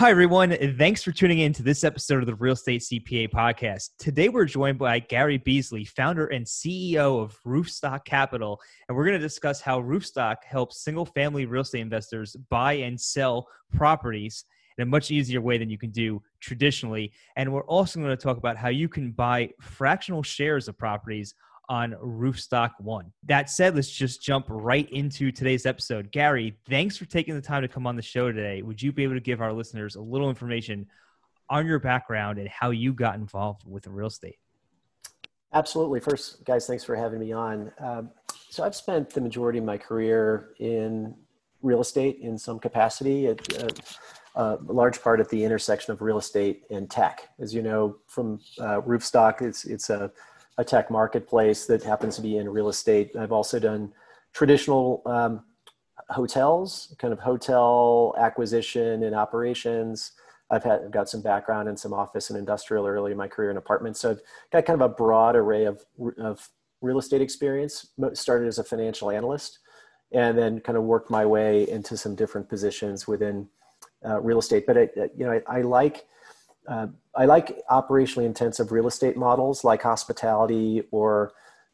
Hi, everyone. Thanks for tuning in to this episode of the Real Estate CPA podcast. Today, we're joined by Gary Beasley, founder and CEO of Roofstock Capital, and we're going to discuss how Roofstock helps single family real estate investors buy and sell properties in a much easier way than you can do traditionally. And we're also going to talk about how you can buy fractional shares of properties on Roofstock One. That said, let's just jump right into today's episode. Gary, thanks for taking the time to come on the show today. Would you be able to give our listeners a little information on your background and how you got involved with real estate? Absolutely. First, guys, thanks for having me on. Um, so, I've spent the majority of my career in real estate in some capacity. Uh, uh, a large part at the intersection of real estate and tech. As you know, from uh, Roofstock, it's it's a, a, tech marketplace that happens to be in real estate. I've also done traditional um, hotels, kind of hotel acquisition and operations. I've had I've got some background in some office and industrial early in my career in apartments. So I've got kind of a broad array of of real estate experience. Started as a financial analyst, and then kind of worked my way into some different positions within uh, real estate. But I, you know, I, I like uh, I like operationally intensive real estate models like hospitality or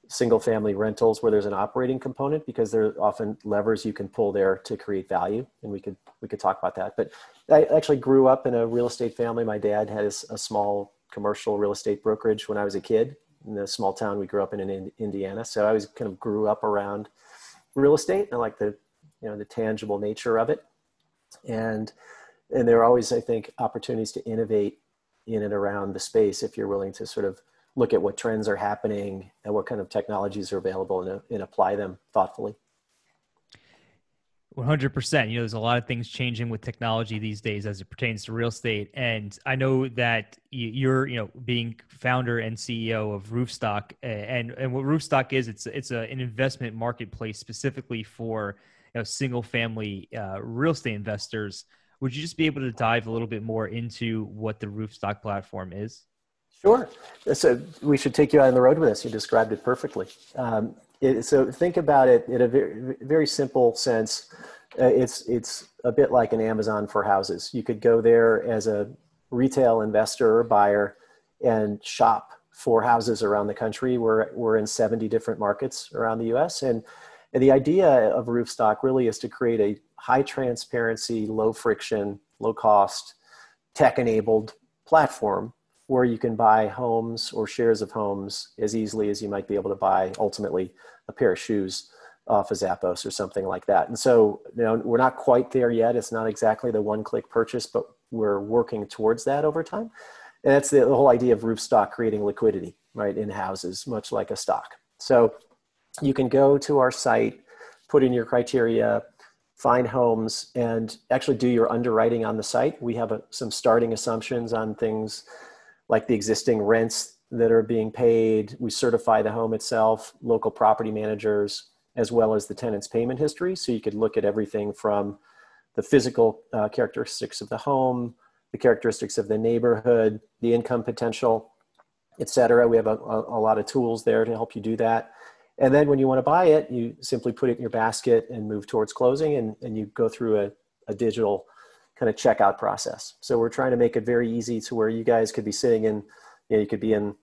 single family rentals where there's an operating component because there are often levers you can pull there to create value and we could we could talk about that. But i actually grew up in a real estate family. My dad had a, small commercial real estate brokerage when i was a kid in the small town we grew up in in indiana. So i was kind of grew up around real estate and I like the you know the tangible nature of it. And and there are always, I think, opportunities to innovate in and around the space if you're willing to sort of look at what trends are happening and what kind of technologies are available and, and apply them thoughtfully. 100%. You know, there's a lot of things changing with technology these days as it pertains to real estate. And I know that you're, you know, being founder and CEO of Roofstock and, and what Roofstock is, it's, it's a, an investment marketplace specifically for, you know, single family uh, real estate investors would you just be able to dive a little bit more into what the Roofstock platform is? Sure. So we should take you out on the road with us. You described it perfectly. Um, it, so think about it in a very, very simple sense. Uh, it's it's a bit like an Amazon for houses. You could go there as a retail investor or buyer and shop for houses around the country. We're we're in 70 different markets around the U.S. and and the idea of Roofstock really is to create a high transparency, low friction, low cost, tech enabled platform where you can buy homes or shares of homes as easily as you might be able to buy ultimately a pair of shoes off of Zappos or something like that. And so, you know, we're not quite there yet. It's not exactly the one click purchase, but we're working towards that over time. And that's the, the whole idea of Roofstock creating liquidity, right, in houses, much like a stock. So you can go to our site, put in your criteria, find homes and actually do your underwriting on the site. We have a, some starting assumptions on things like the existing rents that are being paid. We certify the home itself, local property managers, as well as the tenant's payment history. So you could look at everything from the physical uh, characteristics of the home, the characteristics of the neighborhood, the income potential, et cetera. We have a, a, a lot of tools there to help you do that. And then when you want to buy it, you simply put it in your basket and move towards closing, and, and you go through a, a digital kind of checkout process. So we're trying to make it very easy to where you guys could be sitting in, you know, you could be in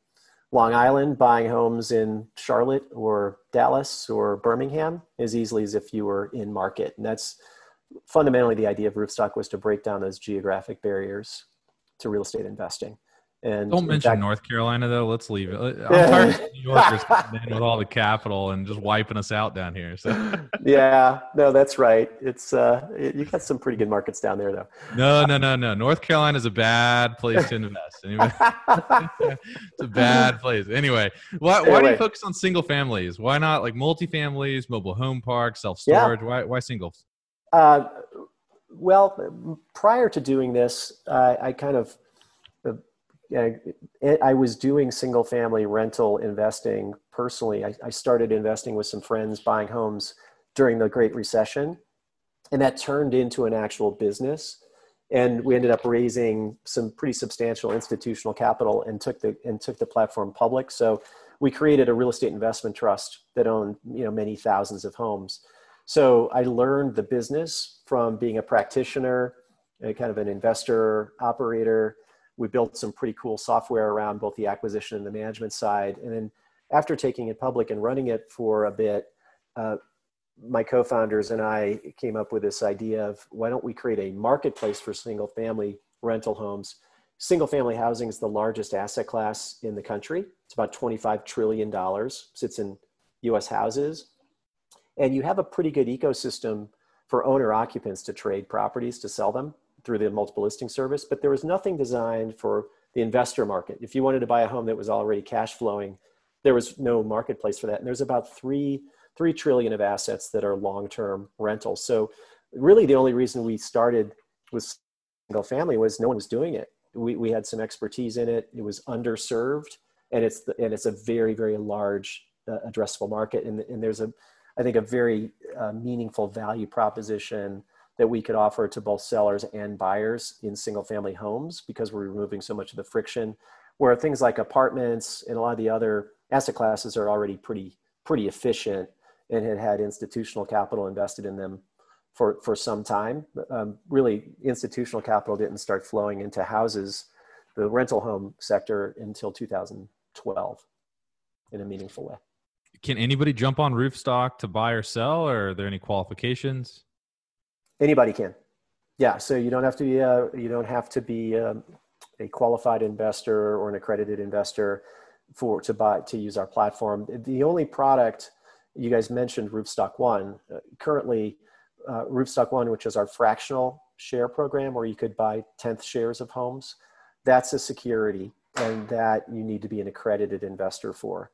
Long Island buying homes in Charlotte or Dallas or Birmingham as easily as if you were in market. And that's fundamentally the idea of Roofstock was to break down those geographic barriers to real estate investing. And don't mention fact, North Carolina though. Let's leave it. I'm tired of New Yorkers coming in with all the capital and just wiping us out down here. So yeah, no, that's right. It's uh, you got some pretty good markets down there though. No, no, no, no. North Carolina is a bad place to invest. Anyway, it's a bad place. Anyway, why why anyway. do you focus on single families? Why not like multifamilies, mobile home parks, self storage? Yeah. Why why singles? Uh, well, prior to doing this, uh, I kind of I was doing single family rental investing personally. I, I, started investing with some friends buying homes during the Great Recession, and that turned into an actual business. And we ended up raising some pretty substantial institutional capital and took the and took the platform public. So we created a real estate investment trust that owned you know many thousands of homes. So I learned the business from being a practitioner, kind of an investor operator. We built some pretty cool software around both the acquisition and the management side. And then after taking it public and running it for a bit, uh, my co-founders and I came up with this idea of why don't we create a marketplace for single family rental homes. Single family housing is the largest asset class in the country. It's about $25 trillion, sits in US houses. And you have a pretty good ecosystem for owner occupants to trade properties to sell them through the multiple listing service, but there was nothing designed for the investor market. If you wanted to buy a home that was already cash flowing, there was no marketplace for that. And there's about three three trillion of assets that are long term rentals. So really, the only reason we started with single family was no one was doing it. We we had some expertise in it. It was underserved, and it's the, and it's a very very large uh, addressable market. And and there's a I think a very uh, meaningful value proposition that we could offer to both sellers and buyers in single family homes because we're removing so much of the friction where things like apartments and a lot of the other asset classes are already pretty pretty efficient and had had institutional capital invested in them for for some time. Um, really institutional capital didn't start flowing into houses the rental home sector until 2012 in a meaningful way. Can anybody jump on roofstock to buy or sell or are there any qualifications Anybody can. Yeah, so you don't have to be a, you don't have to be a, um, a qualified investor or an accredited investor for to buy to use our platform. The only product you guys mentioned Roofstock One. Uh, currently, uh, Roofstock One, which is our fractional share program, where you could buy tenth shares of homes, that's a security, and that you need to be an accredited investor for.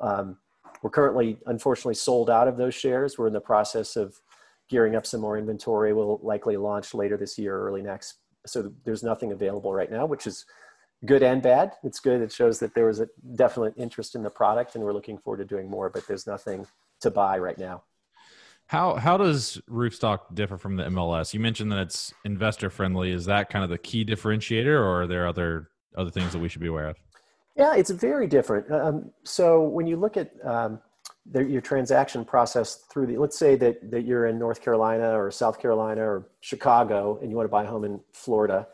Um, we're currently, unfortunately, sold out of those shares. We're in the process of gearing up some more inventory. We'll likely launch later this year, early next. So there's nothing available right now, which is good and bad. It's good. It shows that there was a definite interest in the product, and we're looking forward to doing more. But there's nothing to buy right now. How how does Roofstock differ from the MLS? You mentioned that it's investor friendly. Is that kind of the key differentiator, or are there other other things that we should be aware of? Yeah, it's very different. Um, so when you look at um, your transaction process through the let's say that, that you're in north carolina or south carolina or chicago and you want to buy a home in florida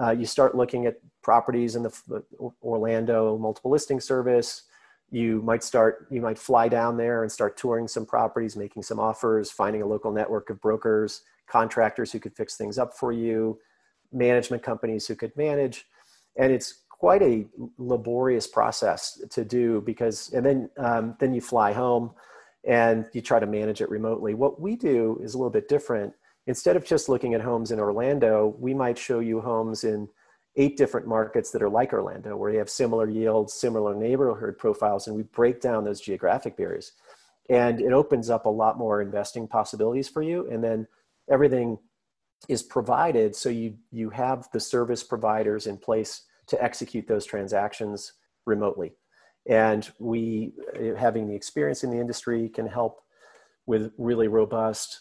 uh, you start looking at properties in the orlando multiple listing service. You might start you might fly down there and start touring some properties making some offers finding a local network of brokers contractors who could fix things up for you management companies who could manage. And it's quite a laborious process to do because and then um, then you fly home and you try to manage it remotely. What we do is a little bit different. Instead of just looking at homes in orlando we might show you homes in eight different markets that are like orlando where you have similar yields similar neighborhood profiles and we break down those geographic barriers. And it opens up a lot more investing possibilities for you and then everything is provided so you you have the service providers in place to execute those transactions remotely. And we, eh, having the experience in the industry, can help with really robust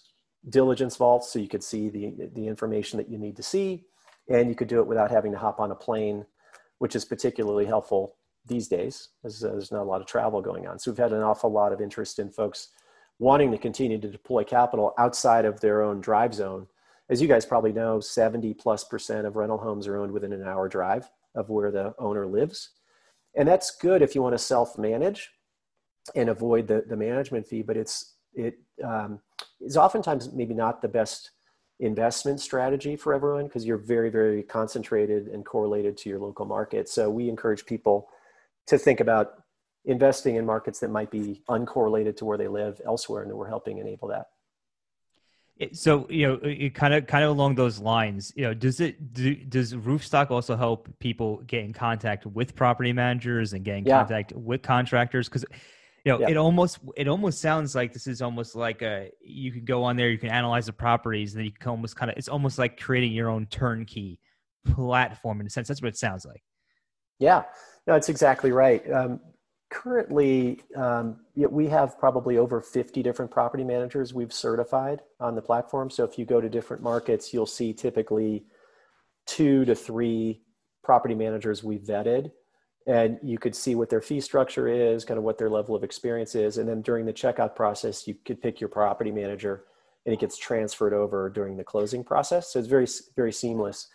diligence vaults so you could see the, the information that you need to see. And you could do it without having to hop on a plane, which is particularly helpful these days as there's not a lot of travel going on. So we've had an awful lot of interest in folks wanting to continue to deploy capital outside of their own drive zone. As you guys probably know, 70 plus percent of rental homes are owned within an hour drive of where the owner lives. And that's good if you want to self manage and avoid the, the management fee, but it's, it um, is oftentimes maybe not the best investment strategy for everyone because you're very, very concentrated and correlated to your local market. So we encourage people to think about investing in markets that might be uncorrelated to where they live elsewhere, and we're helping enable that so you know it kind of kind of along those lines you know does it do, does roofstock also help people get in contact with property managers and get in yeah. contact with contractors because you know, yeah. it almost it almost sounds like this is almost like a you can go on there, you can analyze the properties, and then you can almost kind of it's almost like creating your own turnkey platform in a sense. That's what it sounds like. Yeah, no, that's exactly right. Um, currently, um, we have probably over 50 different property managers we've certified on the platform. So if you go to different markets, you'll see typically two to three property managers we vetted and you could see what their fee structure is, kind of what their level of experience is. And then during the checkout process, you could pick your property manager and it gets transferred over during the closing process. So it's very, very seamless.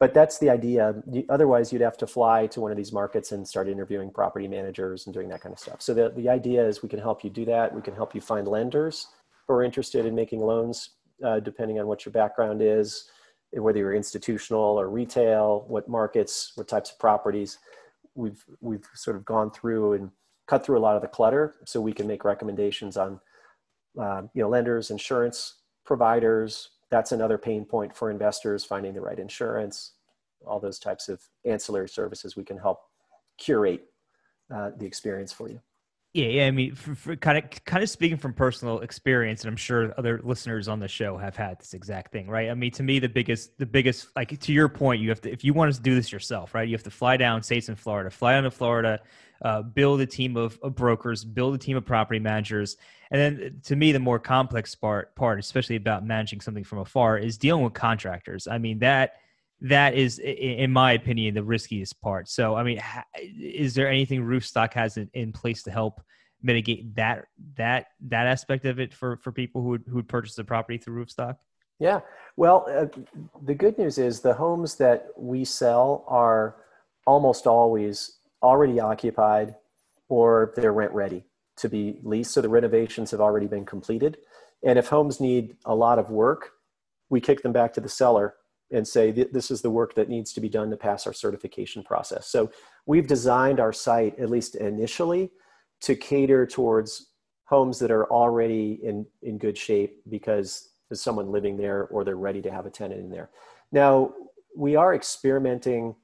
But that's the idea. Otherwise, you'd have to fly to one of these markets and start interviewing property managers and doing that kind of stuff. So the, the idea is we can help you do that. We can help you find lenders who are interested in making loans, uh, depending on what your background is, whether you're institutional or retail, what markets, what types of properties we've we've sort of gone through and cut through a lot of the clutter so we can make recommendations on uh, you know lenders insurance providers that's another pain point for investors finding the right insurance all those types of ancillary services we can help curate uh, the experience for you yeah, yeah. I mean, for, for kind of kind of speaking from personal experience, and I'm sure other listeners on the show have had this exact thing, right? I mean, to me, the biggest, the biggest, like to your point, you have to if you want to do this yourself, right? You have to fly down, states in Florida, fly down to Florida, uh, build a team of, of, brokers, build a team of property managers, and then to me, the more complex part, part, especially about managing something from afar, is dealing with contractors. I mean that that is in my opinion the riskiest part. So i mean is there anything roofstock has in place to help mitigate that that that aspect of it for for people who would who would purchase the property through roofstock yeah. Well uh, the good news is the homes that we sell are almost always already occupied or they're rent ready to be leased. So the renovations have already been completed. And if homes need a lot of work we kick them back to the seller and say this is the work that needs to be done to pass our certification process. So we've designed our site, at least initially, to cater towards homes that are already in, in good shape because there's someone living there or they're ready to have a tenant in there. Now, we are experimenting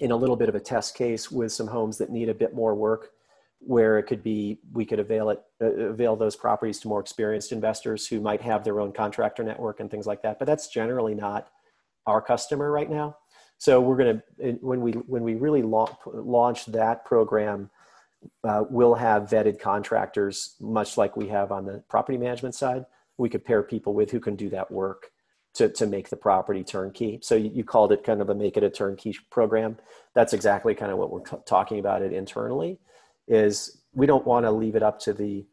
in a little bit of a test case with some homes that need a bit more work where it could be we could avail it uh, avail those properties to more experienced investors who might have their own contractor network and things like that but that's generally not our customer right now. So we're going to when we when we really launch that program, uh, we'll have vetted contractors, much like we have on the property management side. We could pair people with who can do that work to, to make the property turnkey. So you, you called it kind of a make it a turnkey program. That's exactly kind of what we're t- talking about it internally. Is we don't want to leave it up to the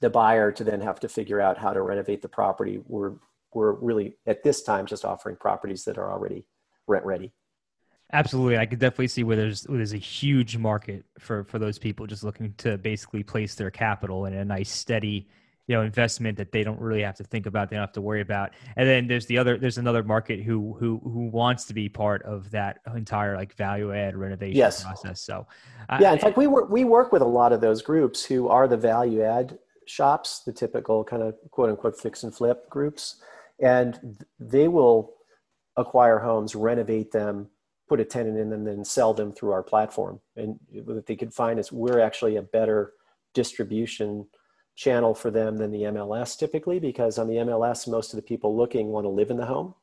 the buyer to then have to figure out how to renovate the property. We're we're really at this time just offering properties that are already rent ready. Absolutely, I could definitely see where there's where there's a huge market for for those people just looking to basically place their capital in a nice steady you know investment that they don't really have to think about they don't have to worry about and then there's the other there's another market who who who wants to be part of that entire like value add renovation yes. process so yeah in fact we work we work with a lot of those groups who are the value add shops the typical kind of quote unquote fix and flip groups and they will acquire homes, renovate them, put a tenant in them, then sell them through our platform. And what they can find is we're actually a better distribution channel for them than the MLS typically, because on the MLS, most of the people looking want to live in the home.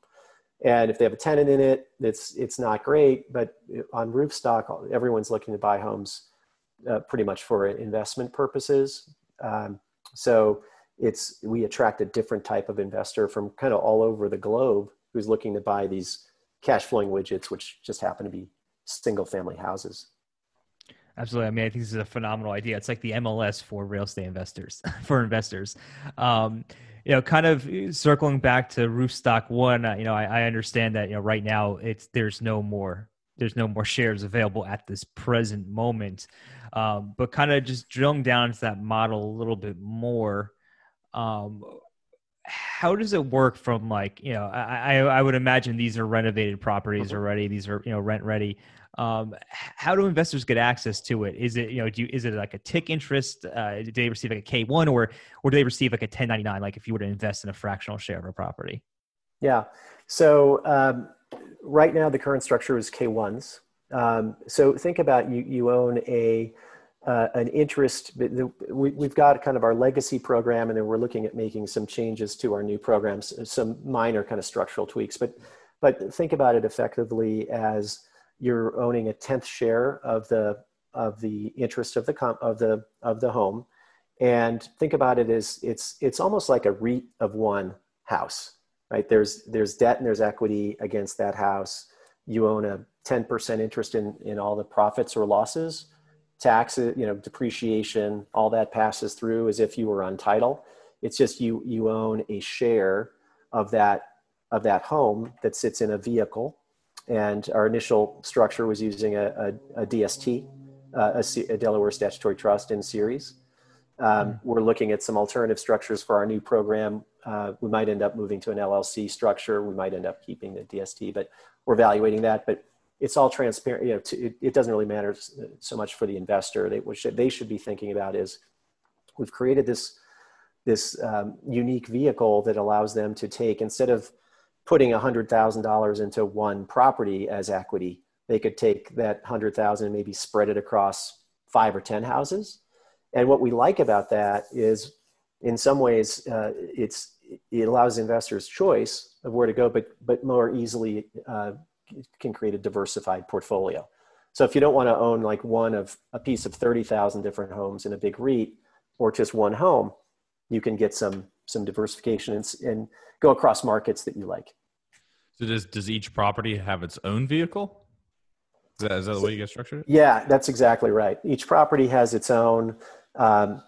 And if they have a tenant in it, it's it's not great. But on Roofstock, everyone's looking to buy homes uh, pretty much for investment purposes. Um, so it's we attract a different type of investor from kind of all over the globe who's looking to buy these cash flowing widgets which just happen to be single family houses. Absolutely. I mean i think this is a phenomenal idea. It's like the mls for real estate investors for investors. Um, you know kind of circling back to roofstock one uh, you know I, I understand that you know right now it's there's no more there's no more shares available at this present moment. Um, but kind of just drilling down into that model a little bit more um, how does it work from like you know I, I would imagine these are renovated properties mm-hmm. already. These are you know rent ready. Um, how do investors get access to it? Is it you know do you, is it like a TIC interest? Uh, do they receive like a k1 or or do they receive like a 1099 like if you were to invest in a fractional share of a property? Yeah. So um, right now the current structure is k1s um, so think about you you own a uh, an interest. We, we've got kind of our legacy program, and then we're looking at making some changes to our new programs, some minor kind of structural tweaks. But, but think about it effectively as you're owning a tenth share of the of the interest of the of the of the home, and think about it as it's it's almost like a REIT of one house, right? There's there's debt and there's equity against that house. You own a 10% interest in in all the profits or losses taxes, you know, depreciation, all that passes through as if you were on title. It's just you you own a share of that of that home that sits in a vehicle. And our initial structure was using a, a, a DST, uh, a, a, Delaware Statutory Trust in series. Um, hmm. we're looking at some alternative structures for our new program. Uh, we might end up moving to an LLC structure. We might end up keeping the DST, but we're evaluating that. But it's all transparent. You know, to, it, it, doesn't really matter so much for the investor. They, what they should be thinking about is we've created this this um, unique vehicle that allows them to take instead of putting $100,000 into one property as equity, they could take that 100,000 and maybe spread it across five or 10 houses. And what we like about that is in some ways uh, it's, it allows investors choice of where to go, but, but more easily uh, can create a diversified portfolio. So if you don't want to own like one of a piece of 30,000 different homes in a big REIT or just one home, you can get some some diversification and, and go across markets that you like. So does does each property have its own vehicle? Is that, is that the way you get structured? Yeah, that's exactly right. Each property has its own, um,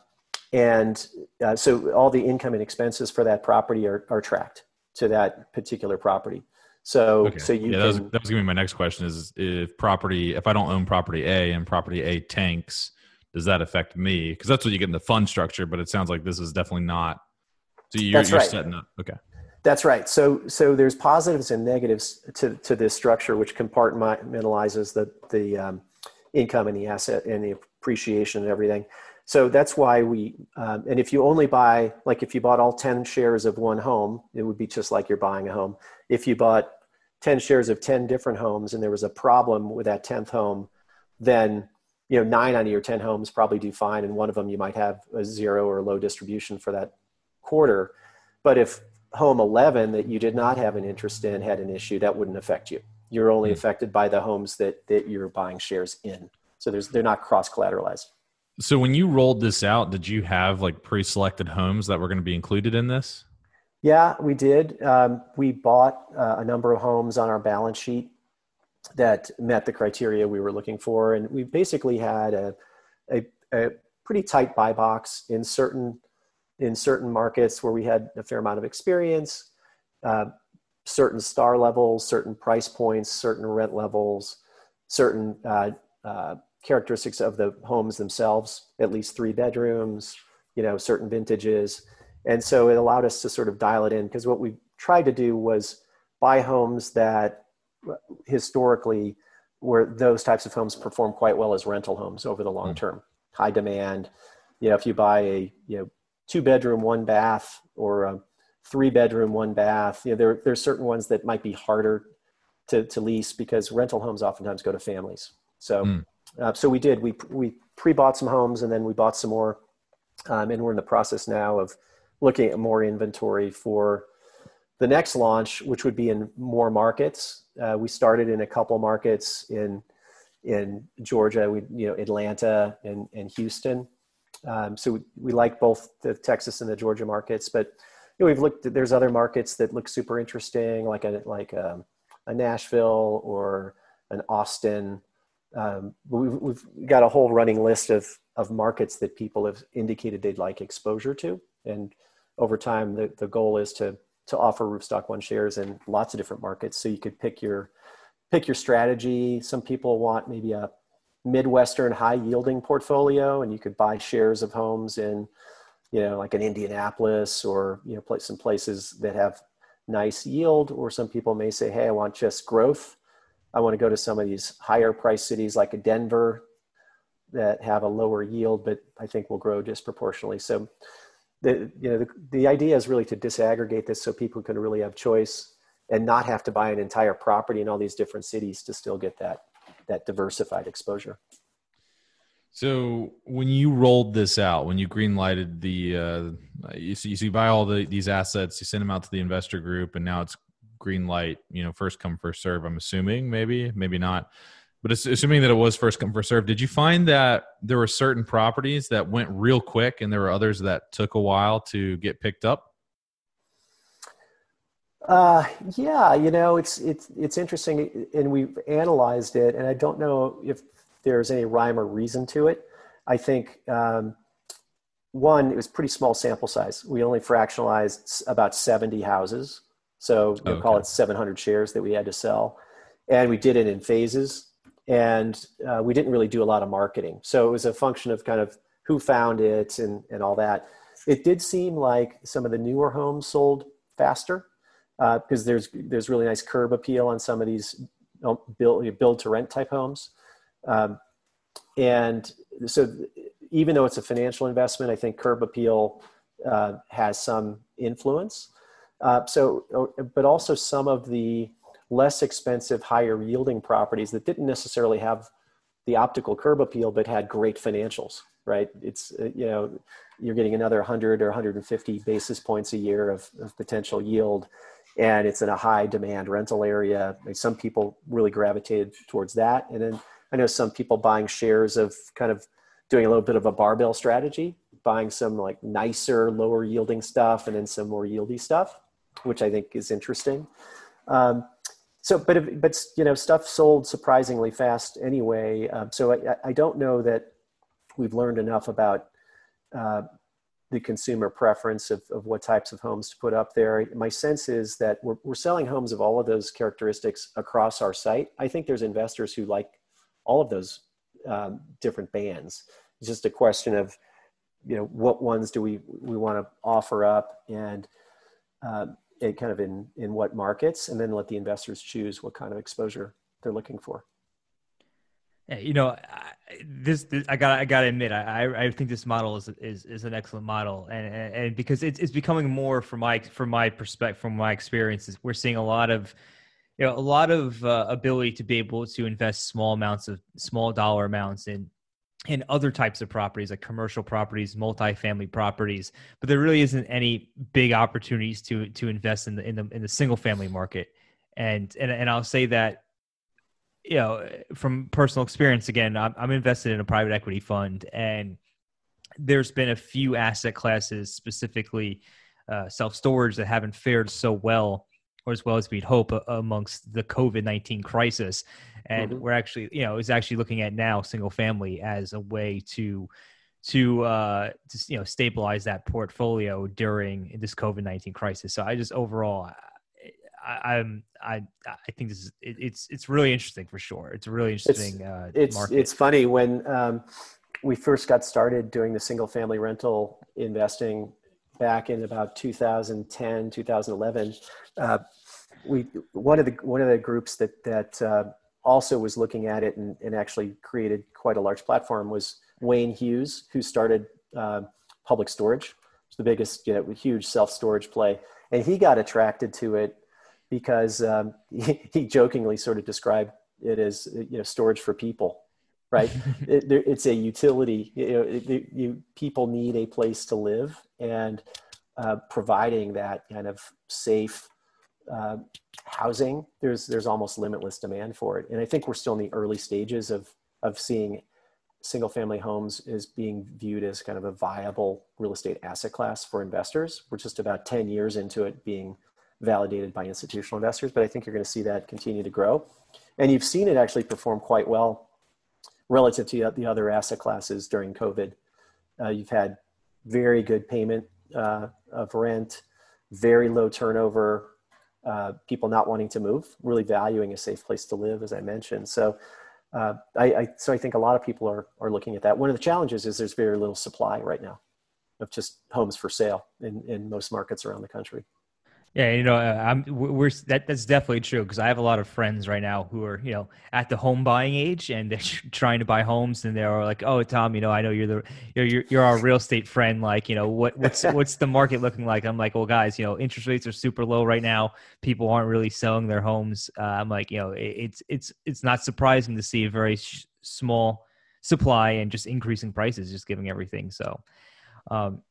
and uh, so all the income and expenses for that property are, are tracked to that particular property. So, okay. so you yeah, that was, that was gonna be my next question is if property, if I don't own property A and property A tanks, does that affect me? Because that's what you get in the fund structure, but it sounds like this is definitely not. So you're, you're right. setting up. Okay. That's right. So, so there's positives and negatives to, to this structure, which compartmentalizes the, the um, income and the asset and the appreciation and everything. So that's why we, um, and if you only buy, like if you bought all 10 shares of one home, it would be just like you're buying a home. If you bought 10 shares of 10 different homes and there was a problem with that 10th home, then you know nine out of your 10 homes probably do fine and one of them you might have a zero or low distribution for that quarter. But if home 11 that you did not have an interest in had an issue that wouldn't affect you. You're only mm-hmm. affected by the homes that that you're buying shares in. So there's they're not cross collateralized so when you rolled this out did you have like pre-selected homes that were going to be included in this yeah we did um, we bought uh, a number of homes on our balance sheet that met the criteria we were looking for. And we basically had a, a, a, pretty tight buy box in certain, in certain markets where we had a fair amount of experience, uh, certain star levels, certain price points, certain rent levels, certain uh, uh, characteristics of the homes themselves, at least three bedrooms, you know, certain vintages. And so it allowed us to sort of dial it in because what we tried to do was buy homes that historically where those types of homes perform quite well as rental homes over the long hmm. term. High demand. You know, if you buy a you know two bedroom, one bath, or a three bedroom, one bath, you know, there there's certain ones that might be harder to, to lease because rental homes oftentimes go to families. So mm. uh, so we did we we pre bought some homes and then we bought some more, um, and we're in the process now of looking at more inventory for the next launch, which would be in more markets, uh, we started in a couple markets in in Georgia, we you know Atlanta and, and Houston. Um, so we, we, like both the Texas and the Georgia markets, but you know, we've looked. There's other markets that look super interesting, like a like a, um, a Nashville or an Austin. Um, we've, we've got a whole running list of of markets that people have indicated they'd like exposure to, and over time, the, the goal is to to offer Roofstock One shares in lots of different markets. So you could pick your pick your strategy. Some people want maybe a Midwestern high yielding portfolio, and you could buy shares of homes in, you know, like an Indianapolis or you know, some places that have nice yield. Or some people may say, hey, I want just growth. I want to go to some of these higher price cities like a Denver that have a lower yield, but I think will grow disproportionately. So the you know the, the idea is really to disaggregate this so people can really have choice and not have to buy an entire property in all these different cities to still get that that diversified exposure So when you rolled this out, when you greenlighted the, uh, you, see, you buy all the, these assets, you send them out to the investor group, and now it's green light. You know, first come first serve. I'm assuming, maybe, maybe not. But assuming that it was first come first serve, did you find that there were certain properties that went real quick, and there were others that took a while to get picked up? Uh, yeah, you know, it's it's it's interesting, and we've analyzed it, and I don't know if there's any rhyme or reason to it. I think um, one, it was pretty small sample size. We only fractionalized about 70 houses, so we'll okay. call it 700 shares that we had to sell, and we did it in phases, and uh, we didn't really do a lot of marketing. So it was a function of kind of who found it and and all that. It did seem like some of the newer homes sold faster because uh, there's there's really nice curb appeal on some of these build build to rent type homes, um, and so even though it's a financial investment, I think curb appeal uh, has some influence. Uh, so, but also some of the less expensive, higher yielding properties that didn't necessarily have the optical curb appeal, but had great financials. Right? It's uh, you know you're getting another 100 or 150 basis points a year of, of potential yield and it's in a high demand rental area. some people really gravitated towards that. And then I know some people buying shares of kind of doing a little bit of a barbell strategy, buying some like nicer, lower yielding stuff and then some more yieldy stuff, which I think is interesting. Um, so, but, but, you know, stuff sold surprisingly fast anyway. Um, so I, I, don't know that we've learned enough about uh, the consumer preference of, of what types of homes to put up there. My sense is that we're, we're selling homes of all of those characteristics across our site. I think there's investors who like all of those um, different bands. It's just a question of, you know, what ones do we, we want to offer up and, uh, and kind of in, in what markets, and then let the investors choose what kind of exposure they're looking for. You know, this, this, I got I got to admit I I think this model is is is an excellent model and and, and because it's it's becoming more from my from my perspective from my experiences we're seeing a lot of you know a lot of uh, ability to be able to invest small amounts of small dollar amounts in in other types of properties like commercial properties multifamily properties but there really isn't any big opportunities to to invest in the in the in the single family market. And and and I'll say that you know, from personal experience, again, I'm, I'm invested in a private equity fund, and there's been a few asset classes, specifically uh, self storage, that haven't fared so well or as well as we'd hope uh, amongst the COVID 19 crisis. And mm-hmm. we're actually, you know, is actually looking at now single family as a way to to uh to, you know stabilize that portfolio during this COVID 19 crisis. So I just overall I, am I I think this is it, it's it's really interesting for sure. It's a really interesting. It's uh, it's, market. it's funny when um, we first got started doing the single family rental investing back in about 2010 2011. Uh, we one of the one of the groups that that uh, also was looking at it and, and actually created quite a large platform was Wayne Hughes, who started uh, Public Storage. It's the biggest, you know, huge self storage play, and he got attracted to it because um, he, he, jokingly sort of described it as you know storage for people right? It, it's a utility you know it, you, people need a place to live and uh, providing that kind of safe uh, housing there's there's almost limitless demand for it. And i think we're still in the early stages of of seeing single family homes as being viewed as kind of a viable real estate asset class for investors. We're just about 10 years into it being validated by institutional investors, but I think you're going to see that continue to grow. And you've seen it actually perform quite well relative to the other asset classes during COVID. Uh, you've had very good payment uh, of rent, very low turnover, uh, people not wanting to move, really valuing a safe place to live, as I mentioned. So, uh, I, I, so I think a lot of people are are looking at that. One of the challenges is there's very little supply right now of just homes for sale in, in most markets around the country. Yeah, you know, uh, I'm we're that that's definitely true because I have a lot of friends right now who are you know at the home buying age and they're trying to buy homes and they're like, oh Tom, you know, I know you're the you're you're, you're our real estate friend. Like, you know, what what's what's the market looking like? I'm like, well, guys, you know, interest rates are super low right now. People aren't really selling their homes. Uh, I'm like, you know, it, it's it's it's not surprising to see a very sh- small supply and just increasing prices, just giving everything. So, um,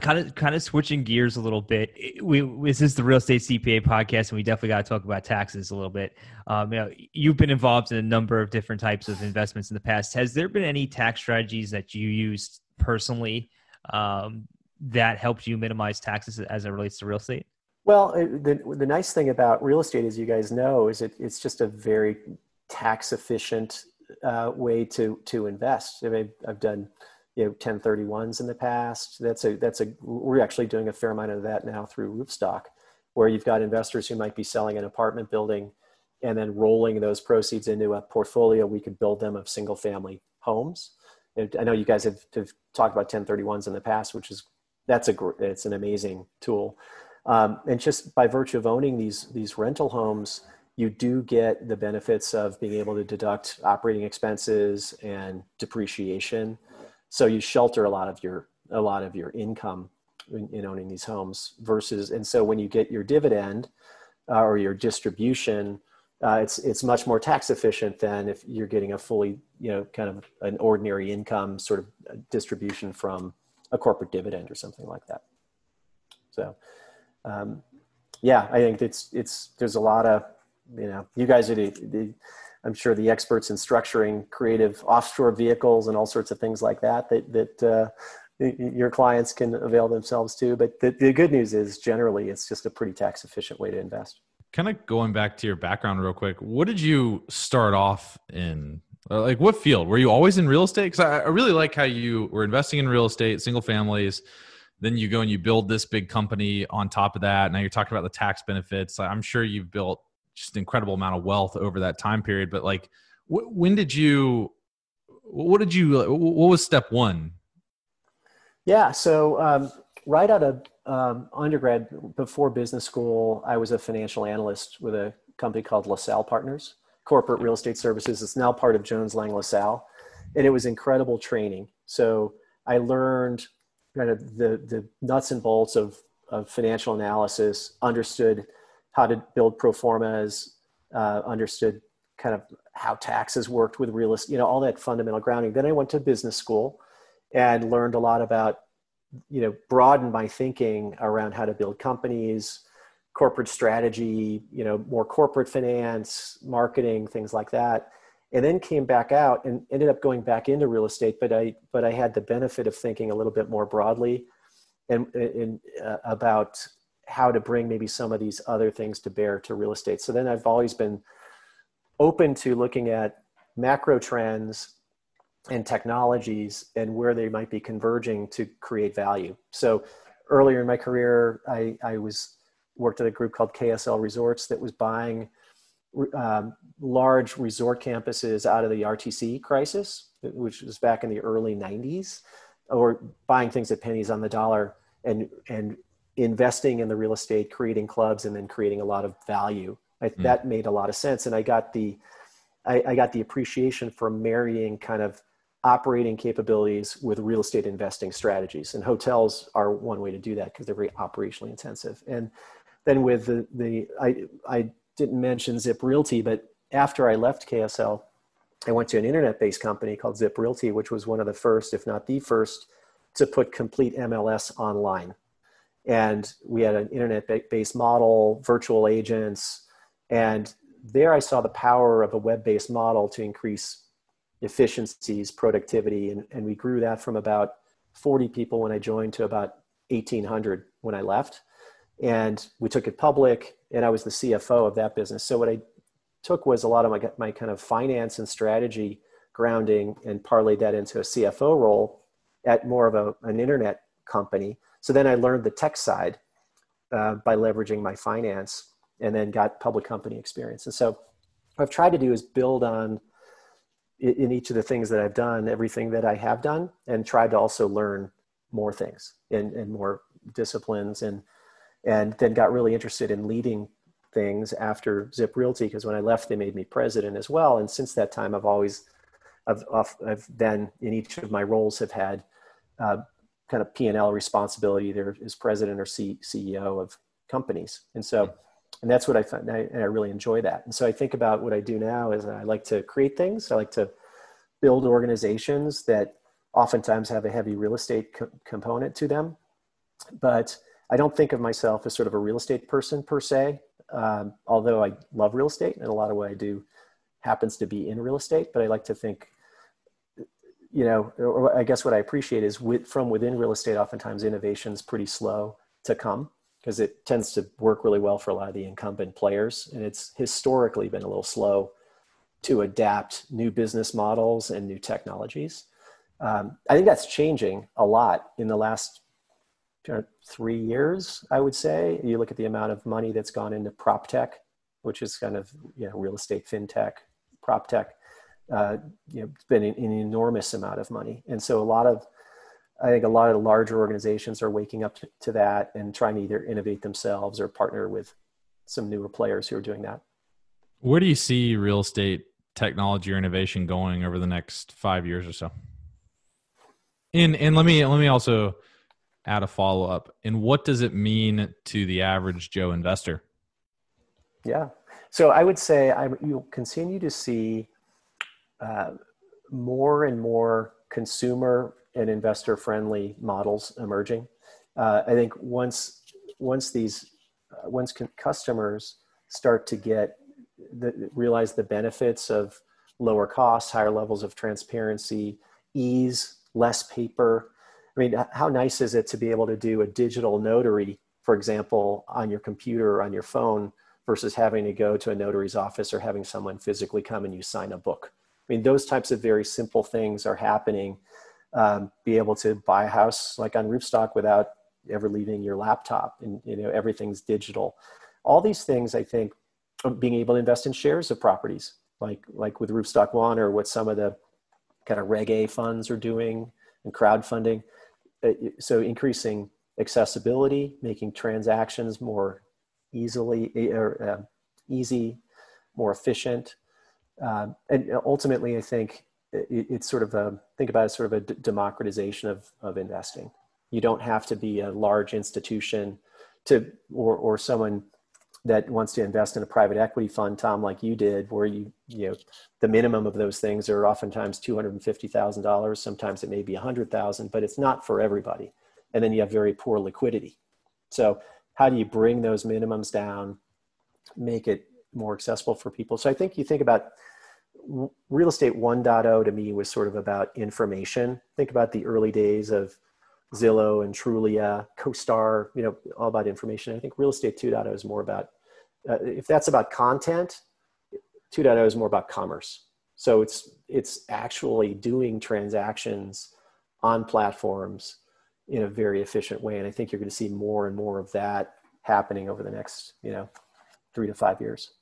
kind of kind of switching gears a little bit. We this is the real estate CPA podcast, and we definitely got to talk about taxes a little bit. Um, you know, you've been involved in a number of different types of investments in the past. Has there been any tax strategies that you used personally um, that helped you minimize taxes as it relates to real estate? Well, the the nice thing about real estate, as you guys know, is it, it's just a very tax efficient uh, way to to invest. I mean, I've done you know 1031s in the past. That's a that's a we're actually doing a fair amount of that now through Roofstock, where you've got investors who might be selling an apartment building and then rolling those proceeds into a portfolio. We could build them of single family homes. I know you guys have, have talked about 1031s in the past, which is that's a it's an amazing tool. Um, and just by virtue of owning these these rental homes, you do get the benefits of being able to deduct operating expenses and depreciation so you shelter a lot of your a lot of your income in, in owning these homes versus and so when you get your dividend uh, or your distribution uh, it's it's much more tax efficient than if you're getting a fully you know kind of an ordinary income sort of distribution from a corporate dividend or something like that. So um, yeah i think it's it's there's a lot of you know you guys are the, the I'm sure the experts in structuring creative offshore vehicles and all sorts of things like that that that uh, your clients can avail themselves to. But the, the good news is generally it's just a pretty tax efficient way to invest. Kind of going back to your background real quick, what did you start off in? Like what field? Were you always in real estate? Because I, I really like how you were investing in real estate, single families then you go and you build this big company on top of that. Now you're talking about the tax benefits. I'm sure you've built just incredible amount of wealth over that time period. But like, wh- when did you? What did you? What was step one? Yeah, so um, right out of um, undergrad, before business school, I was a financial analyst with a company called LaSalle Partners, corporate real estate services. It's now part of Jones Lang LaSalle, and it was incredible training. So I learned kind of the the nuts and bolts of of financial analysis, understood how to build pro formas, uh, understood kind of how taxes worked with real estate, you know, all that fundamental grounding. Then I went to business school and learned a lot about, you know, broadened my thinking around how to build companies, corporate strategy, you know, more corporate finance, marketing, things like that. And then came back out and ended up going back into real estate, but I but I had the benefit of thinking a little bit more broadly and, and uh, about how to bring maybe some of these other things to bear to real estate. So then I've always been open to looking at macro trends and technologies and where they might be converging to create value. So earlier in my career, I, I was worked at a group called KSL Resorts that was buying um, large resort campuses out of the RTC crisis, which was back in the early 90s, or buying things at pennies on the dollar and and investing in the real estate, creating clubs, and then creating a lot of value. I, mm. That made a lot of sense, and I got the I, I got the appreciation for marrying kind of operating capabilities with real estate investing strategies. And hotels are one way to do that because they're very operationally intensive. And then with the, the I, I didn't mention Zip Realty, but after I left KSL, I went to an internet based company called Zip Realty, which was one of the first, if not the first, to put complete MLS online and we had an internet based model virtual agents and there i saw the power of a web based model to increase efficiencies productivity and, and we grew that from about 40 people when i joined to about 1800 when i left. And we took it public and i was the cfo of that business. So what i took was a lot of my, my kind of finance and strategy grounding and parlayed that into a cfo role at more of a, an internet company so then I learned the tech side uh, by leveraging my finance and then got public company experience. And so what I've tried to do is build on in each of the things that I've done, everything that I have done, and tried to also learn more things and, and more disciplines and and then got really interested in leading things after Zip Realty because when I left, they made me president as well. And since that time, I've always, I've, I've then in each of my roles have had uh, kind of P&L responsibility there as president or C- CEO of companies. And so, and that's what I find, I, and I really enjoy that. And so I think about what I do now is I like to create things. I like to build organizations that oftentimes have a heavy real estate co- component to them. But I don't think of myself as sort of a real estate person per se, um, although I love real estate and a lot of what I do happens to be in real estate. But I like to think, you know, I guess what I appreciate is with, from within real estate, oftentimes innovation is pretty slow to come because it tends to work really well for a lot of the incumbent players. And it's historically been a little slow to adapt new business models and new technologies. Um, I think that's changing a lot in the last three years, I would say. You look at the amount of money that's gone into prop tech, which is kind of you know, real estate fintech, prop tech. Uh, you know, it's been an, an, enormous amount of money, and so a lot of, I think a lot of the larger organizations are waking up to, to that and trying to either innovate themselves or partner with some newer players who are doing that. Where do you see real estate technology or innovation going over the next five years or so? And and let me let me also add a follow up. And what does it mean to the average Joe investor? Yeah. So I would say I, you'll continue to see uh, more and more consumer and investor friendly models emerging. Uh, I think once once these uh, once customers start to get the, realize the benefits of lower costs, higher levels of transparency, ease, less paper, I mean, how nice is it to be able to do a digital notary, for example, on your computer or on your phone versus having to go to a notary's office or having someone physically come and you sign a book? I mean, those types of very simple things are happening. Um, be able to buy a house like on Roofstock without ever leaving your laptop, and you know everything's digital. All these things, I think, being able to invest in shares of properties, like like with Roofstock One, or what some of the kind of Reg A funds are doing and crowdfunding. Uh, so increasing accessibility, making transactions more easily or uh, easy, more efficient, um, and ultimately, I think it, it's sort of a think about it sort of a d- democratization of of investing. You don't have to be a large institution to or or someone that wants to invest in a private equity fund, Tom, like you did, where you, you know, the minimum of those things are oftentimes $250,000. Sometimes it may be 100,000, but it's not for everybody. And then you have very poor liquidity. So how do you bring those minimums down, make it more accessible for people? So I think you think about real estate 1.0 to me was sort of about information. Think about the early days of Zillow and Trulia, CoStar, you know, all about information. I think real estate 2.0 is more about, uh, if that's about content, 2.0 is more about commerce. So it's it's actually doing transactions on platforms in a very efficient way, and I think you're going to see more and more of that happening over the next, you know, three to five years.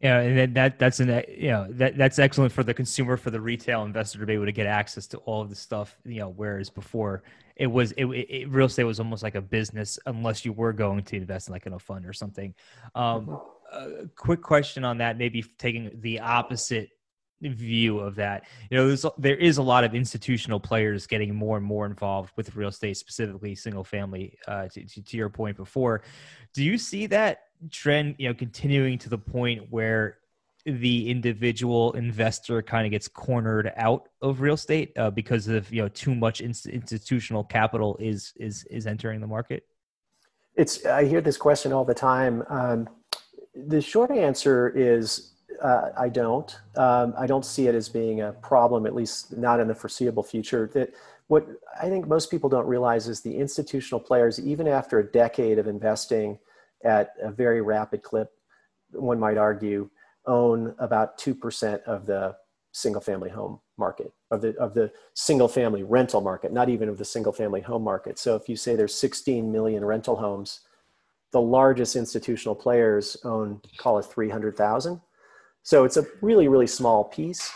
Yeah, and that that's an you know that that's excellent for the consumer, for the retail investor to be able to get access to all of the stuff. You know, whereas before it was it, it, real estate was almost like a business unless you were going to invest in like in a fund or something. Um, a quick question on that, maybe taking the opposite view of that. You know, there is a lot of institutional players getting more and more involved with real estate, specifically single family. Uh, to, to, to your point before, do you see that trend, you know, continuing to the point where the individual investor kind of gets cornered out of real estate uh, because of you know too much institutional capital is is is entering the market? It's I hear this question all the time. Um, the short answer is uh, I don't. Um, I don't see it as being a problem, at least not in the foreseeable future. That what I think most people don't realize is the institutional players, even after a decade of investing at a very rapid clip, one might argue, own about 2% of the single family home market of the of the single family rental market not even of the single family home market so if you say there's 16 million rental homes the largest institutional players own call it 300,000 so it's a really really small piece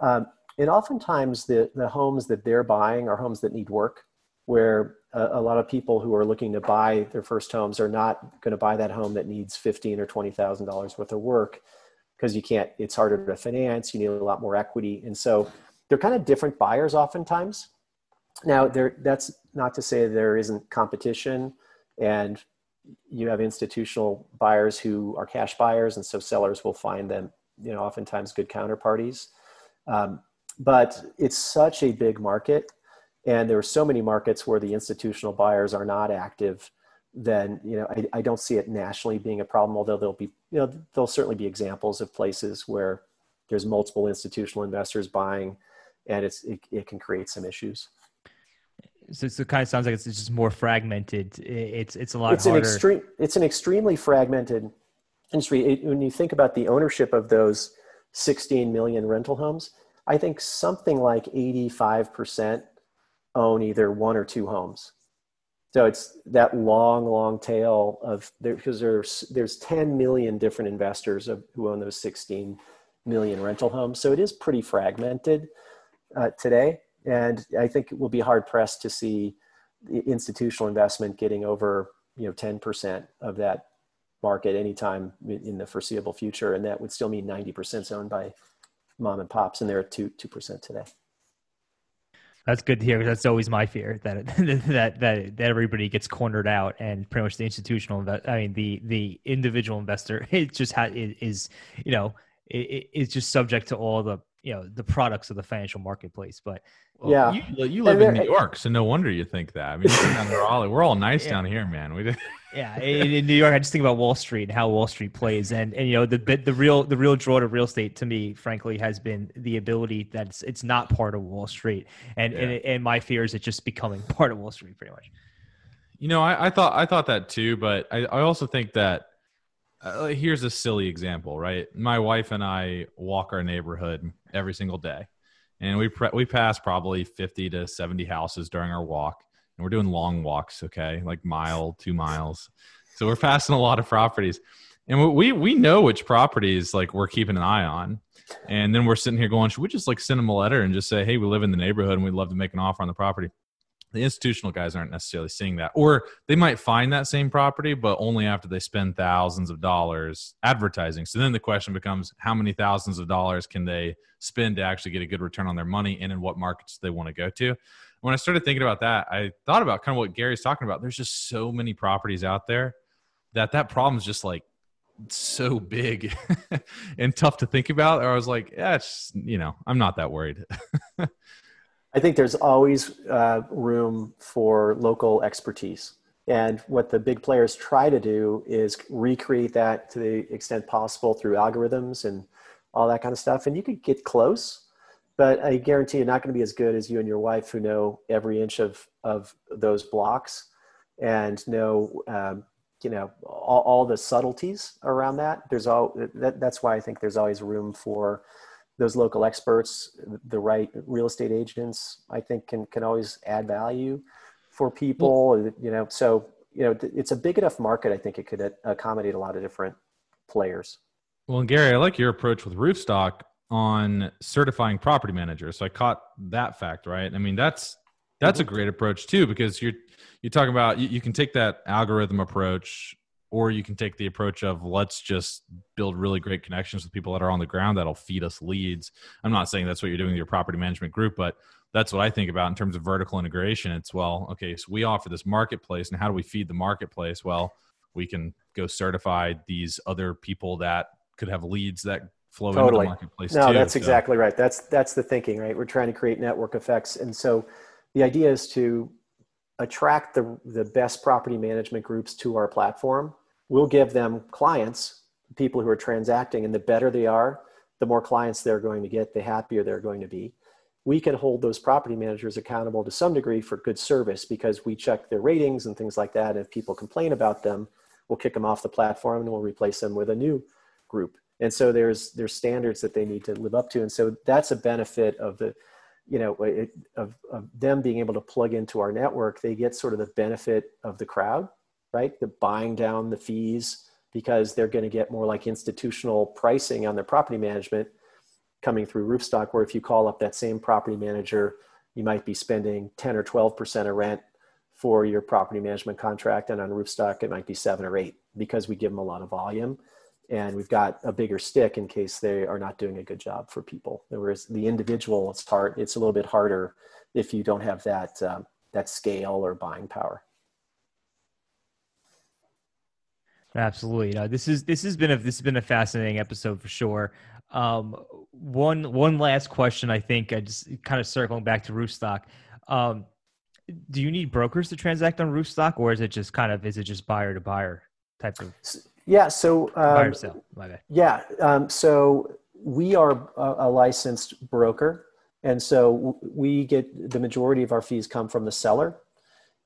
um, and oftentimes the the homes that they're buying are homes that need work where a, a, lot of people who are looking to buy their first homes are not going to buy that home that needs fifteen or twenty thousand dollars worth of work because you can't. It's harder to finance. You need a lot more equity, and so they're kind of different buyers oftentimes. Now, there that's not to say there isn't competition, and you have institutional buyers who are cash buyers, and so sellers will find them, you know, oftentimes good counterparties. Um, but it's such a big market, and there are so many markets where the institutional buyers are not active. Then you know I, I don't see it nationally being a problem. Although there'll be you know there'll certainly be examples of places where there's multiple institutional investors buying, and it's it, it can create some issues. So, so it kind of sounds like it's just more fragmented. It's it's a lot it's harder. An extreme, it's an extremely fragmented industry. When you think about the ownership of those 16 million rental homes, I think something like 85% own either one or two homes. So it's that long, long tail of there because there's there's 10 million different investors of, who own those 16 million rental homes. So it is pretty fragmented uh, today. And I think it will be hard pressed to see institutional investment getting over you know 10% of that market anytime in the foreseeable future. And that would still mean 90% is owned by mom and pops, and they're at 2, 2% today. That's good to hear. That's always my fear that that that that everybody gets cornered out, and pretty much the institutional, I mean the the individual investor, it just ha- is you know it, it's just subject to all the you know the products of the financial marketplace. But well, yeah, you, you live in New York, so no wonder you think that. I mean, we're all we're all nice yeah. down here, man. We yeah, in, in, New York, I just think about Wall Street and how Wall Street plays, and and you know the the real the real draw to real estate to me, frankly, has been the ability that it's, it's not part of Wall Street, and yeah. and, and my fear is it just becoming part of Wall Street, pretty much. You know, I, I thought I thought that too, but I, I also think that uh, here's a silly example, right? My wife and I walk our neighborhood every single day, and we pre- we pass probably 50 to 70 houses during our walk, and we're doing long walks, okay, like mile, two miles. So we're passing a lot of properties, and we we know which properties like we're keeping an eye on, and then we're sitting here going, should we just like send them a letter and just say, hey, we live in the neighborhood and we'd love to make an offer on the property? The institutional guys aren't necessarily seeing that. Or they might find that same property but only after they spend thousands of dollars advertising. So then the question becomes how many thousands of dollars can they spend to actually get a good return on their money and in what markets they want to go to? When i started thinking about that i thought about kind of what gary's talking about. There's just so many properties out there that that problem is just like so big and tough to think about. Or i was like yeah it's you know i'm not that worried I think there's always uh, room for local expertise. And what the big players try to do is recreate that to the extent possible through algorithms and all that kind of stuff. And you could get close, but I guarantee you're not going to be as good as you and your wife who know every inch of, of those blocks and know, um, you know, all, all, the subtleties around that. There's all that, that's why I think there's always room for those local experts, the right real estate agents, I think can can always add value for people. You know, so you know it's a big enough market. I think it could accommodate a lot of different players. Well, and Gary, I like your approach with Roofstock on certifying property managers. So I caught that fact right. I mean, that's that's a mm-hmm. great approach too because you're you're talking about you, you can take that algorithm approach or you can take the approach of let's just build really great connections with people that are on the ground that'll feed us leads. I'm not saying that's what you're doing with your property management group, but that's what I think about in terms of vertical integration. It's well, okay, so we offer this marketplace, and how do we feed the marketplace? Well, we can go certify these other people that could have leads that flow totally. into the marketplace. No, too, that's so. exactly right. That's that's the thinking, right? We're trying to create network effects, and so the idea is to attract the the best property management groups to our platform we'll give them clients, people who are transacting, and the better they are, the more clients they're going to get, the happier they're going to be. We can hold those property managers accountable to some degree for good service because we check their ratings and things like that. And if people complain about them, we'll kick them off the platform and we'll replace them with a new group. And so there's there's standards that they need to live up to. And so that's a benefit of the, you know, it, of, of them being able to plug into our network. They get sort of the benefit of the crowd right? The buying down the fees because they're going to get more like institutional pricing on their property management coming through Roofstock, where if you call up that same property manager, you might be spending 10 or 12% of rent for your property management contract. And on Roofstock, it might be seven or eight because we give them a lot of volume and we've got a bigger stick in case they are not doing a good job for people. Whereas the individual, it's hard, it's a little bit harder if you don't have that, um, that scale or buying power. Absolutely. No, this is this has been a this has been a fascinating episode for sure. Um, one one last question, I think, I just kind of circling back to Roofstock. Um, do you need brokers to transact on Roofstock, or is it just kind of is it just buyer to buyer type of? Yeah. So um, buyer sell. My bad. Yeah. Um, so we are a, a, licensed broker, and so we get the majority of our fees come from the seller,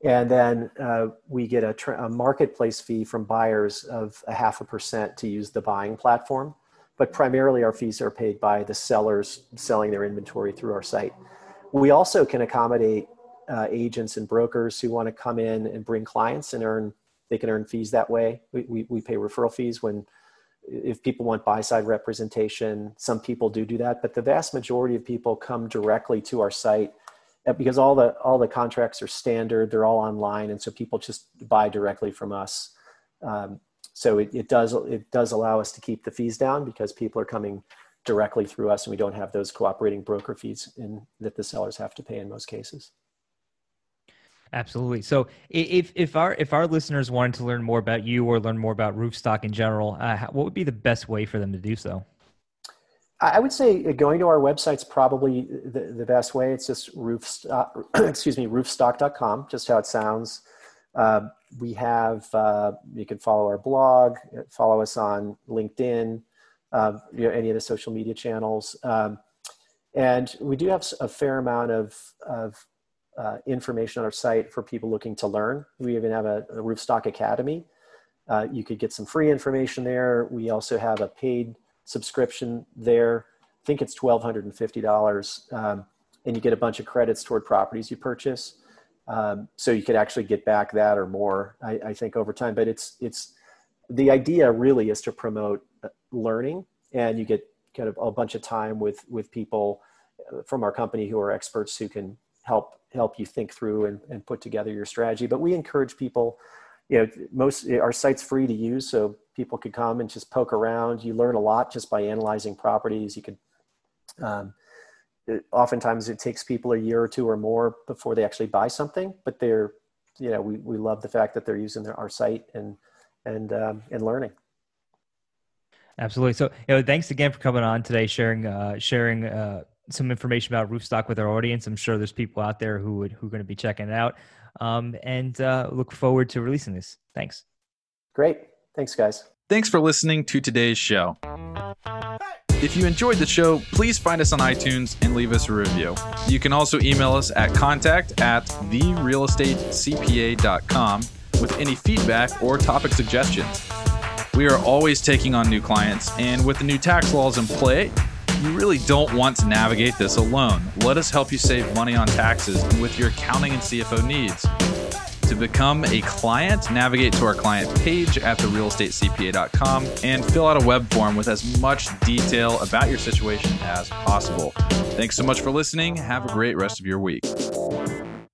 and then uh, we get a, tra- a marketplace fee from buyers of a half a percent to use the buying platform. But primarily, our fees are paid by the sellers selling their inventory through our site. We also can accommodate uh, agents and brokers who want to come in and bring clients and earn they can earn fees that way. We, we, we pay referral fees when if people want buy side representation some people do do that but the vast majority of people come directly to our site uh, because all the all the contracts are standard they're all online and so people just buy directly from us. Um, so it, it does it does allow us to keep the fees down because people are coming directly through us and we don't have those cooperating broker fees in, that the sellers have to pay in most cases Absolutely. So, if if our if our listeners wanted to learn more about you or learn more about Roofstock in general, uh, what would be the best way for them to do so? I would say going to our website's probably the, the best way. It's just roofstock, excuse me, roofstock.com, just how it sounds. Uh, we have, uh, you can follow our blog, follow us on LinkedIn, uh, you know, any of the social media channels. Um, and we do have a fair amount of, of uh, information on our site for people looking to learn. We even have a, a Roofstock Academy. Uh, you could get some free information there. We also have a paid subscription there. I think it's $1,250. Um, and you get a bunch of credits toward properties you purchase. Um, so you could actually get back that or more, I, I, think, over time. But it's it's the idea really is to promote uh, learning, and you get kind of a bunch of time with with people uh, from our company who are experts who can help help you think through and, and put together your strategy. But we encourage people, you know, most our site's free to use, so people could come and just poke around. You learn a lot just by analyzing properties. You could, um, it, oftentimes it takes people a year or two or more before they actually buy something, but they're, you know, we, we love the fact that they're using their, our site and, and, um, and learning. Absolutely. So, you know, thanks again for coming on today, sharing, uh, sharing, uh, some information about Roofstock with our audience. I'm sure there's people out there who would who are going to be checking it out, um, and uh, look forward to releasing this. Thanks. Great. Thanks, guys. Thanks for listening to today's show. If you enjoyed the show, please find us on iTunes and leave us a review. You can also email us at contact at therealestatecpa.com with any feedback or topic suggestions. We are always taking on new clients, and with the new tax laws in play, you really don't want to navigate this alone. Let us help you save money on taxes and with your accounting and CFO needs. To become a client, navigate to our client page at therealestatecpa.com and fill out a web form with as much detail about your situation as possible. Thanks so much for listening. Have a great rest of your week.